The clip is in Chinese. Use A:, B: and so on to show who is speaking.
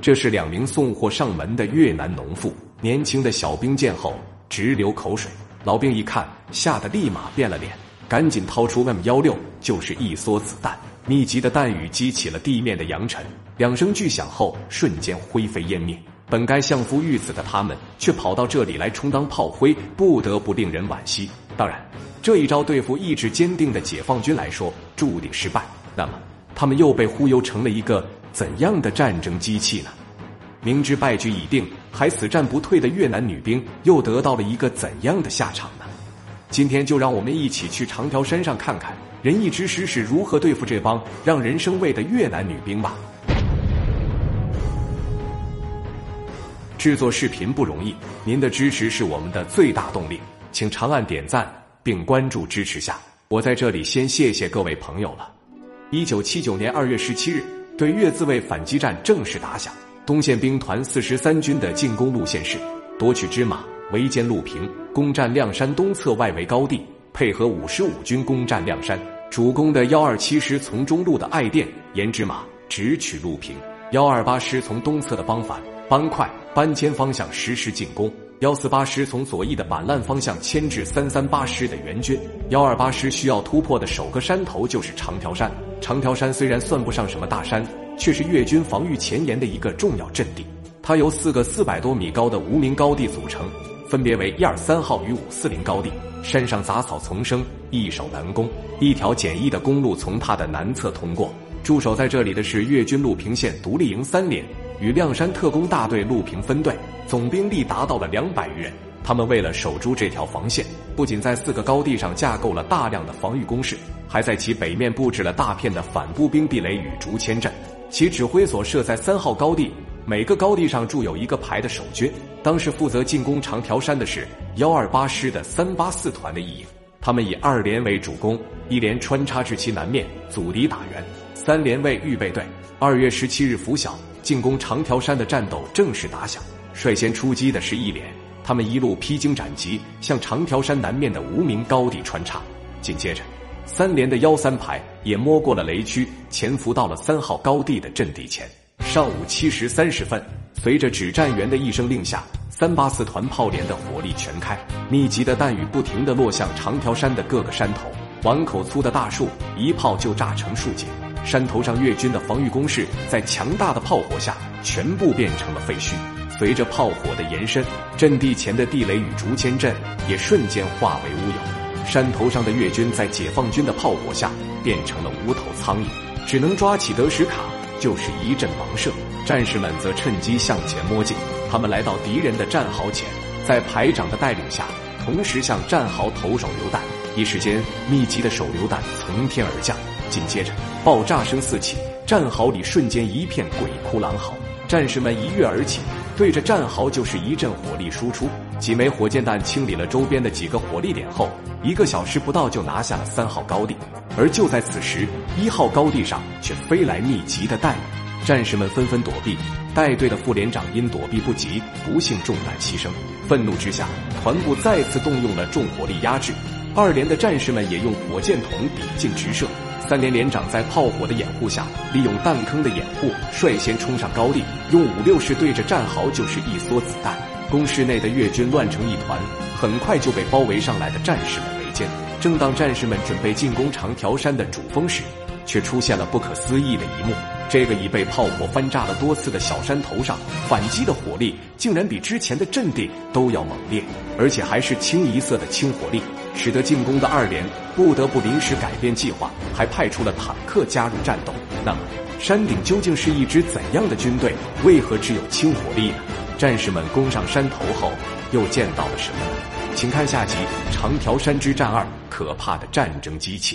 A: 这是两名送货上门的越南农妇。年轻的小兵见后直流口水，老兵一看，吓得立马变了脸，赶紧掏出 M 幺六，就是一梭子弹。密集的弹雨激起了地面的扬尘，两声巨响后，瞬间灰飞烟灭。本该相夫育子的他们，却跑到这里来充当炮灰，不得不令人惋惜。当然，这一招对付意志坚定的解放军来说注定失败。那么，他们又被忽悠成了一个怎样的战争机器呢？明知败局已定，还死战不退的越南女兵，又得到了一个怎样的下场呢？今天就让我们一起去长条山上看看仁义之师是如何对付这帮让人生畏的越南女兵吧。制作视频不容易，您的支持是我们的最大动力，请长按点赞并关注支持下。我在这里先谢谢各位朋友了。一九七九年二月十七日，对越自卫反击战正式打响。东线兵团四十三军的进攻路线是夺取芝麻、围歼陆平，攻占亮山东侧外围高地，配合五十五军攻占亮山。主攻的幺二七师从中路的爱店沿芝麻直取陆平，幺二八师从东侧的邦凡。班快、班坚方向实施进攻，幺四八师从左翼的板烂方向牵制三三八师的援军，幺二八师需要突破的首个山头就是长条山。长条山虽然算不上什么大山，却是越军防御前沿的一个重要阵地。它由四个四百多米高的无名高地组成，分别为一二三号与五四零高地。山上杂草丛生，易守难攻。一条简易的公路从它的南侧通过。驻守在这里的是越军陆平县独立营三连。与亮山特工大队陆平分队总兵力达到了两百余人。他们为了守住这条防线，不仅在四个高地上架构了大量的防御工事，还在其北面布置了大片的反步兵地雷与竹签阵。其指挥所设在三号高地，每个高地上驻有一个排的守军。当时负责进攻长条山的是幺二八师的三八四团的一营，他们以二连为主攻，一连穿插至其南面阻敌打援，三连为预备队。二月十七日拂晓。进攻长条山的战斗正式打响，率先出击的是一连，他们一路披荆斩棘，向长条山南面的无名高地穿插。紧接着，三连的幺三排也摸过了雷区，潜伏到了三号高地的阵地前。上午七时三十分，随着指战员的一声令下，三八四团炮连的火力全开，密集的弹雨不停地落向长条山的各个山头，碗口粗的大树一炮就炸成数节。山头上越军的防御工事在强大的炮火下全部变成了废墟。随着炮火的延伸，阵地前的地雷与竹签阵也瞬间化为乌有。山头上的越军在解放军的炮火下变成了无头苍蝇，只能抓起得时卡就是一阵盲射。战士们则趁机向前摸进，他们来到敌人的战壕前，在排长的带领下，同时向战壕投手榴弹。一时间，密集的手榴弹从天而降。紧接着，爆炸声四起，战壕里瞬间一片鬼哭狼嚎。战士们一跃而起，对着战壕就是一阵火力输出。几枚火箭弹清理了周边的几个火力点后，一个小时不到就拿下了三号高地。而就在此时，一号高地上却飞来密集的弹雨，战士们纷纷躲避。带队的副连长因躲避不及，不幸中弹牺牲。愤怒之下，团部再次动用了重火力压制。二连的战士们也用火箭筒抵近直射。三连连长在炮火的掩护下，利用弹坑的掩护，率先冲上高地，用五六式对着战壕就是一梭子弹。工事内的越军乱成一团，很快就被包围上来的战士们围歼。正当战士们准备进攻长条山的主峰时，却出现了不可思议的一幕：这个已被炮火翻炸了多次的小山头上，反击的火力竟然比之前的阵地都要猛烈，而且还是清一色的轻火力。使得进攻的二连 不得不临时改变计划，还派出了坦克加入战斗。那么，山顶究竟是一支怎样的军队？为何只有轻火力呢？战士们攻上山头后，又见到了什么呢？请看下集《长条山之战二：可怕的战争机器》。